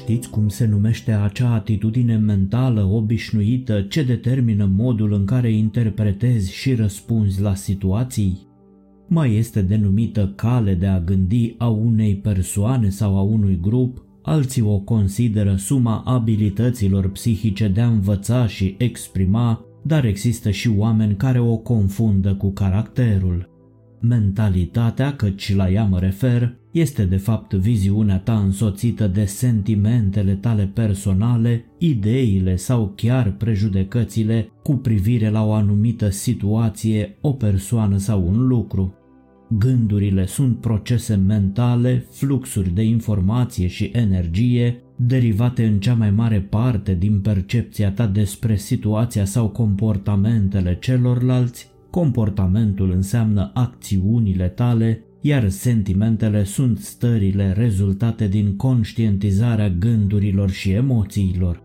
Știți cum se numește acea atitudine mentală obișnuită ce determină modul în care interpretezi și răspunzi la situații? Mai este denumită cale de a gândi a unei persoane sau a unui grup, alții o consideră suma abilităților psihice de a învăța și exprima, dar există și oameni care o confundă cu caracterul. Mentalitatea, căci la ea mă refer, este de fapt viziunea ta însoțită de sentimentele tale personale, ideile sau chiar prejudecățile cu privire la o anumită situație, o persoană sau un lucru. Gândurile sunt procese mentale, fluxuri de informație și energie, derivate în cea mai mare parte din percepția ta despre situația sau comportamentele celorlalți. Comportamentul înseamnă acțiunile tale, iar sentimentele sunt stările rezultate din conștientizarea gândurilor și emoțiilor.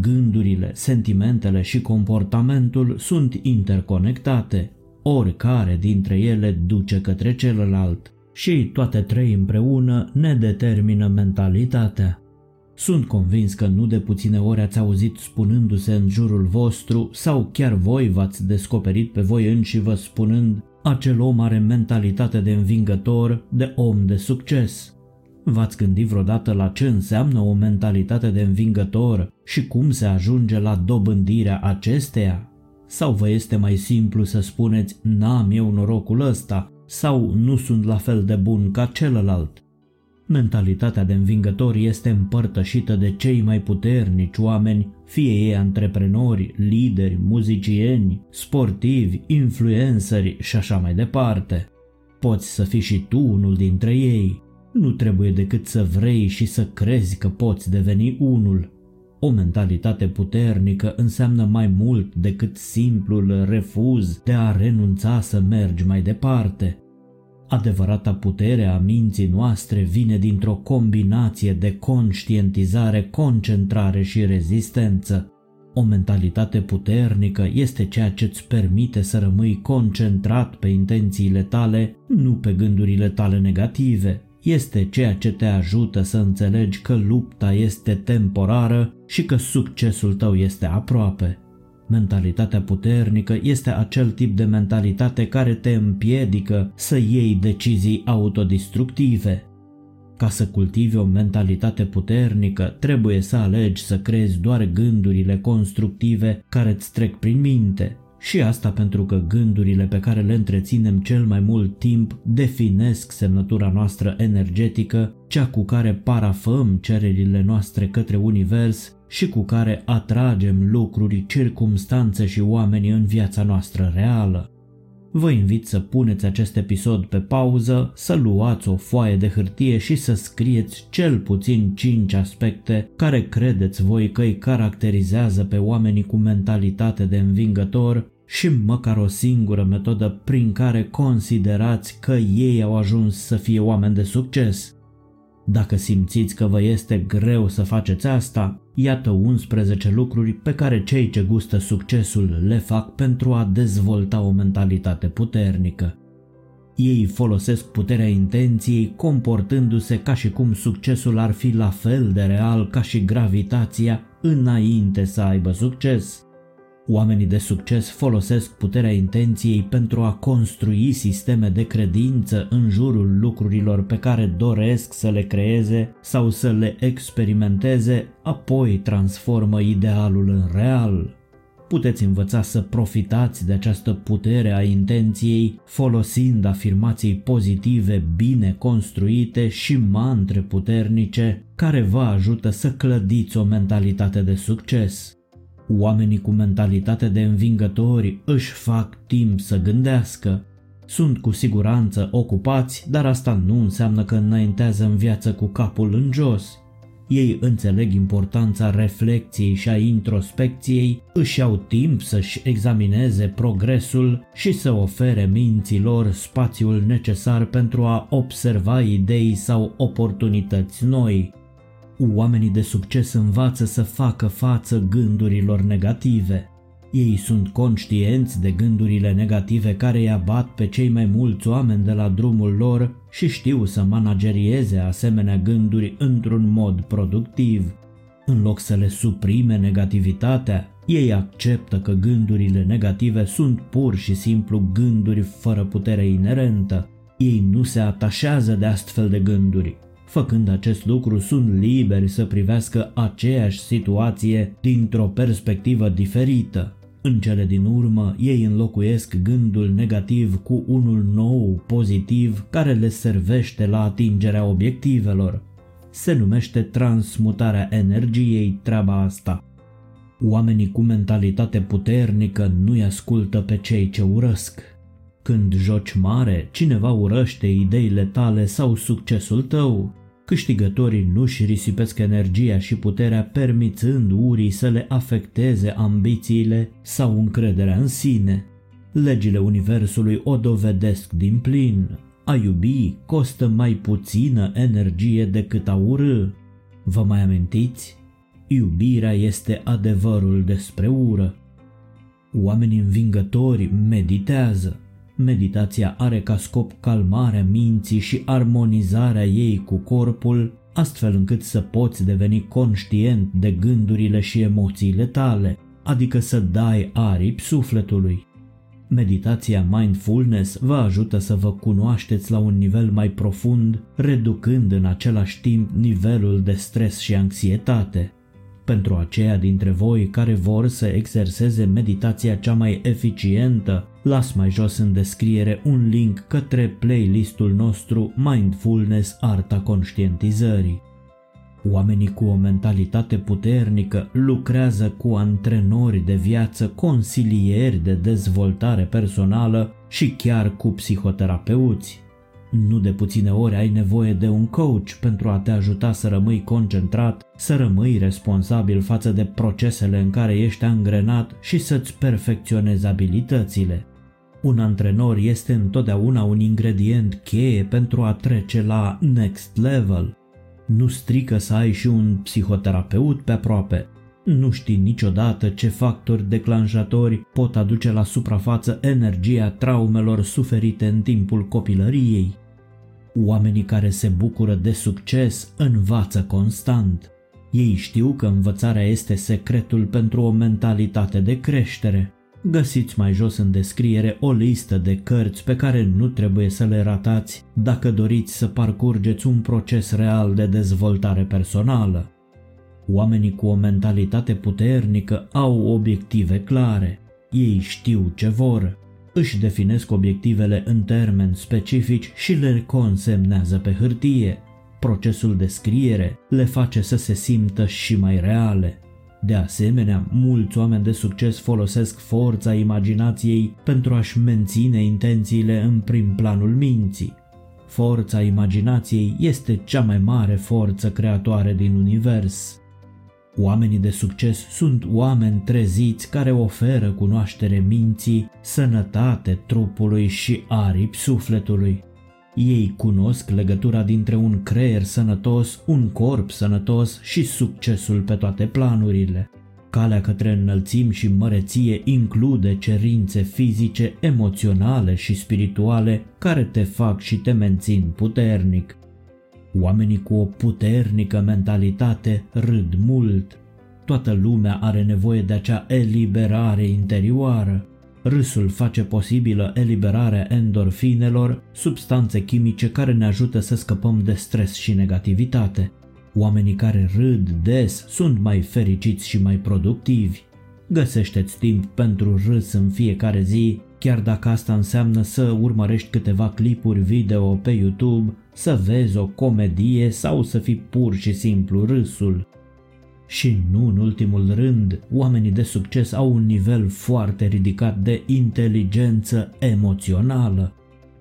Gândurile, sentimentele și comportamentul sunt interconectate, oricare dintre ele duce către celălalt și toate trei împreună ne determină mentalitatea. Sunt convins că nu de puține ori ați auzit spunându-se în jurul vostru sau chiar voi v-ați descoperit pe voi înși vă spunând acel om are mentalitate de învingător, de om de succes. V-ați gândit vreodată la ce înseamnă o mentalitate de învingător și cum se ajunge la dobândirea acesteia? Sau vă este mai simplu să spuneți n-am eu norocul ăsta sau nu sunt la fel de bun ca celălalt? Mentalitatea de învingător este împărtășită de cei mai puternici oameni, fie ei antreprenori, lideri, muzicieni, sportivi, influenceri și așa mai departe. Poți să fii și tu unul dintre ei. Nu trebuie decât să vrei și să crezi că poți deveni unul. O mentalitate puternică înseamnă mai mult decât simplul refuz de a renunța să mergi mai departe. Adevărata putere a minții noastre vine dintr-o combinație de conștientizare, concentrare și rezistență. O mentalitate puternică este ceea ce îți permite să rămâi concentrat pe intențiile tale, nu pe gândurile tale negative. Este ceea ce te ajută să înțelegi că lupta este temporară și că succesul tău este aproape. Mentalitatea puternică este acel tip de mentalitate care te împiedică să iei decizii autodistructive. Ca să cultivi o mentalitate puternică, trebuie să alegi să crezi doar gândurile constructive care îți trec prin minte. Și asta pentru că gândurile pe care le întreținem cel mai mult timp definesc semnătura noastră energetică, cea cu care parafăm cererile noastre către univers și cu care atragem lucruri, circumstanțe și oameni în viața noastră reală. Vă invit să puneți acest episod pe pauză, să luați o foaie de hârtie și să scrieți cel puțin 5 aspecte care credeți voi că îi caracterizează pe oamenii cu mentalitate de învingător și măcar o singură metodă prin care considerați că ei au ajuns să fie oameni de succes. Dacă simțiți că vă este greu să faceți asta, iată 11 lucruri pe care cei ce gustă succesul le fac pentru a dezvolta o mentalitate puternică. Ei folosesc puterea intenției comportându-se ca și cum succesul ar fi la fel de real ca și gravitația înainte să aibă succes. Oamenii de succes folosesc puterea intenției pentru a construi sisteme de credință în jurul lucrurilor pe care doresc să le creeze sau să le experimenteze, apoi transformă idealul în real. Puteți învăța să profitați de această putere a intenției folosind afirmații pozitive bine construite și mantre puternice care vă ajută să clădiți o mentalitate de succes. Oamenii cu mentalitate de învingători își fac timp să gândească. Sunt cu siguranță ocupați, dar asta nu înseamnă că înaintează în viață cu capul în jos. Ei înțeleg importanța reflecției și a introspecției, își au timp să-și examineze progresul și să ofere minților spațiul necesar pentru a observa idei sau oportunități noi. Oamenii de succes învață să facă față gândurilor negative. Ei sunt conștienți de gândurile negative care îi abat pe cei mai mulți oameni de la drumul lor și știu să managerieze asemenea gânduri într-un mod productiv. În loc să le suprime negativitatea, ei acceptă că gândurile negative sunt pur și simplu gânduri fără putere inerentă. Ei nu se atașează de astfel de gânduri. Făcând acest lucru, sunt liberi să privească aceeași situație dintr-o perspectivă diferită. În cele din urmă, ei înlocuiesc gândul negativ cu unul nou, pozitiv, care le servește la atingerea obiectivelor. Se numește transmutarea energiei treaba asta. Oamenii cu mentalitate puternică nu-i ascultă pe cei ce urăsc. Când joci mare, cineva urăște ideile tale sau succesul tău. Câștigătorii nu-și risipesc energia și puterea permițând urii să le afecteze ambițiile sau încrederea în sine. Legile Universului o dovedesc din plin. A iubi costă mai puțină energie decât a urâ. Vă mai amintiți? Iubirea este adevărul despre ură. Oamenii învingători meditează. Meditația are ca scop calmarea minții și armonizarea ei cu corpul, astfel încât să poți deveni conștient de gândurile și emoțiile tale, adică să dai aripi sufletului. Meditația mindfulness vă ajută să vă cunoașteți la un nivel mai profund, reducând în același timp nivelul de stres și anxietate. Pentru aceia dintre voi care vor să exerseze meditația cea mai eficientă, las mai jos în descriere un link către playlistul nostru Mindfulness Arta Conștientizării. Oamenii cu o mentalitate puternică lucrează cu antrenori de viață, consilieri de dezvoltare personală și chiar cu psihoterapeuți. Nu de puține ori ai nevoie de un coach pentru a te ajuta să rămâi concentrat, să rămâi responsabil față de procesele în care ești angrenat și să-ți perfecționezi abilitățile. Un antrenor este întotdeauna un ingredient cheie pentru a trece la next level. Nu strică să ai și un psihoterapeut pe aproape. Nu știi niciodată ce factori declanșatori pot aduce la suprafață energia traumelor suferite în timpul copilăriei. Oamenii care se bucură de succes învață constant. Ei știu că învățarea este secretul pentru o mentalitate de creștere. Găsiți mai jos în descriere o listă de cărți pe care nu trebuie să le ratați dacă doriți să parcurgeți un proces real de dezvoltare personală. Oamenii cu o mentalitate puternică au obiective clare. Ei știu ce vor, își definesc obiectivele în termeni specifici și le consemnează pe hârtie. Procesul de scriere le face să se simtă și mai reale. De asemenea, mulți oameni de succes folosesc forța imaginației pentru a-și menține intențiile în prim planul minții. Forța imaginației este cea mai mare forță creatoare din univers. Oamenii de succes sunt oameni treziți care oferă cunoaștere minții, sănătate trupului și aripi sufletului. Ei cunosc legătura dintre un creier sănătos, un corp sănătos și succesul pe toate planurile. Calea către înălțim și măreție include cerințe fizice, emoționale și spirituale care te fac și te mențin puternic. Oamenii cu o puternică mentalitate râd mult. Toată lumea are nevoie de acea eliberare interioară. Râsul face posibilă eliberarea endorfinelor, substanțe chimice care ne ajută să scăpăm de stres și negativitate. Oamenii care râd des sunt mai fericiți și mai productivi. Găsește-ți timp pentru râs în fiecare zi, chiar dacă asta înseamnă să urmărești câteva clipuri video pe YouTube, să vezi o comedie sau să fii pur și simplu râsul. Și nu în ultimul rând, oamenii de succes au un nivel foarte ridicat de inteligență emoțională.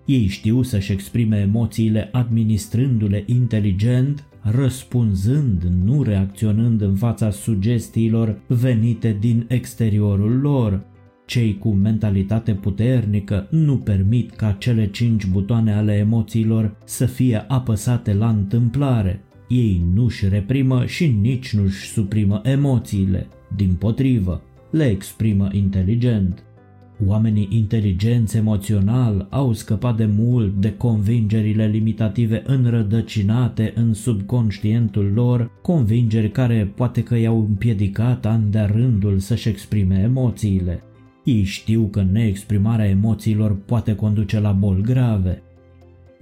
Ei știu să-și exprime emoțiile administrându-le inteligent, răspunzând, nu reacționând în fața sugestiilor venite din exteriorul lor. Cei cu mentalitate puternică nu permit ca cele cinci butoane ale emoțiilor să fie apăsate la întâmplare, ei nu-și reprimă și nici nu-și suprimă emoțiile. Din potrivă, le exprimă inteligent. Oamenii inteligenți emoțional au scăpat de mult de convingerile limitative înrădăcinate în subconștientul lor, convingeri care poate că i-au împiedicat an de rândul să-și exprime emoțiile. Ei știu că neexprimarea emoțiilor poate conduce la boli grave.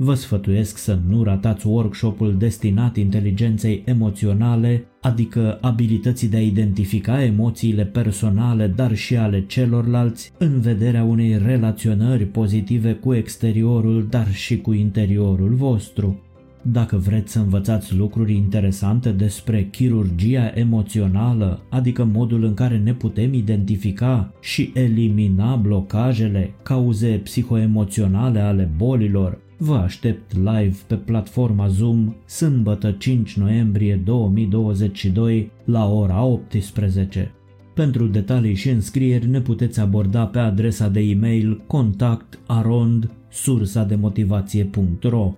Vă sfătuiesc să nu ratați workshopul destinat inteligenței emoționale, adică abilității de a identifica emoțiile personale, dar și ale celorlalți, în vederea unei relaționări pozitive cu exteriorul, dar și cu interiorul vostru. Dacă vreți să învățați lucruri interesante despre chirurgia emoțională, adică modul în care ne putem identifica și elimina blocajele, cauze psihoemoționale ale bolilor, vă aștept live pe platforma Zoom sâmbătă 5 noiembrie 2022 la ora 18. Pentru detalii și înscrieri ne puteți aborda pe adresa de e-mail contact arond sursademotivație.ro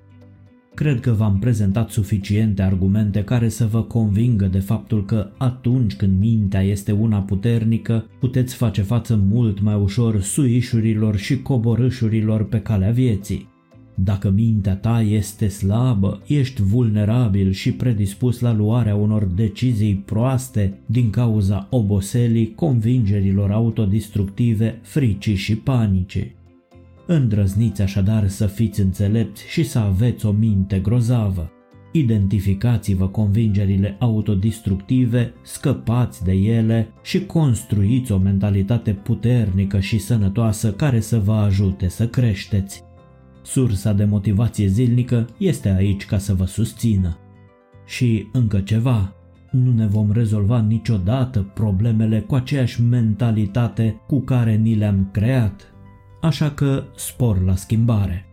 Cred că v-am prezentat suficiente argumente care să vă convingă de faptul că atunci când mintea este una puternică, puteți face față mult mai ușor suișurilor și coborâșurilor pe calea vieții. Dacă mintea ta este slabă, ești vulnerabil și predispus la luarea unor decizii proaste din cauza oboselii, convingerilor autodistructive, fricii și panicii. Îndrăzniți așadar să fiți înțelepți și să aveți o minte grozavă. Identificați-vă convingerile autodistructive, scăpați de ele și construiți o mentalitate puternică și sănătoasă care să vă ajute să creșteți. Sursa de motivație zilnică este aici ca să vă susțină. Și încă ceva, nu ne vom rezolva niciodată problemele cu aceeași mentalitate cu care ni le-am creat. Așa că spor la schimbare.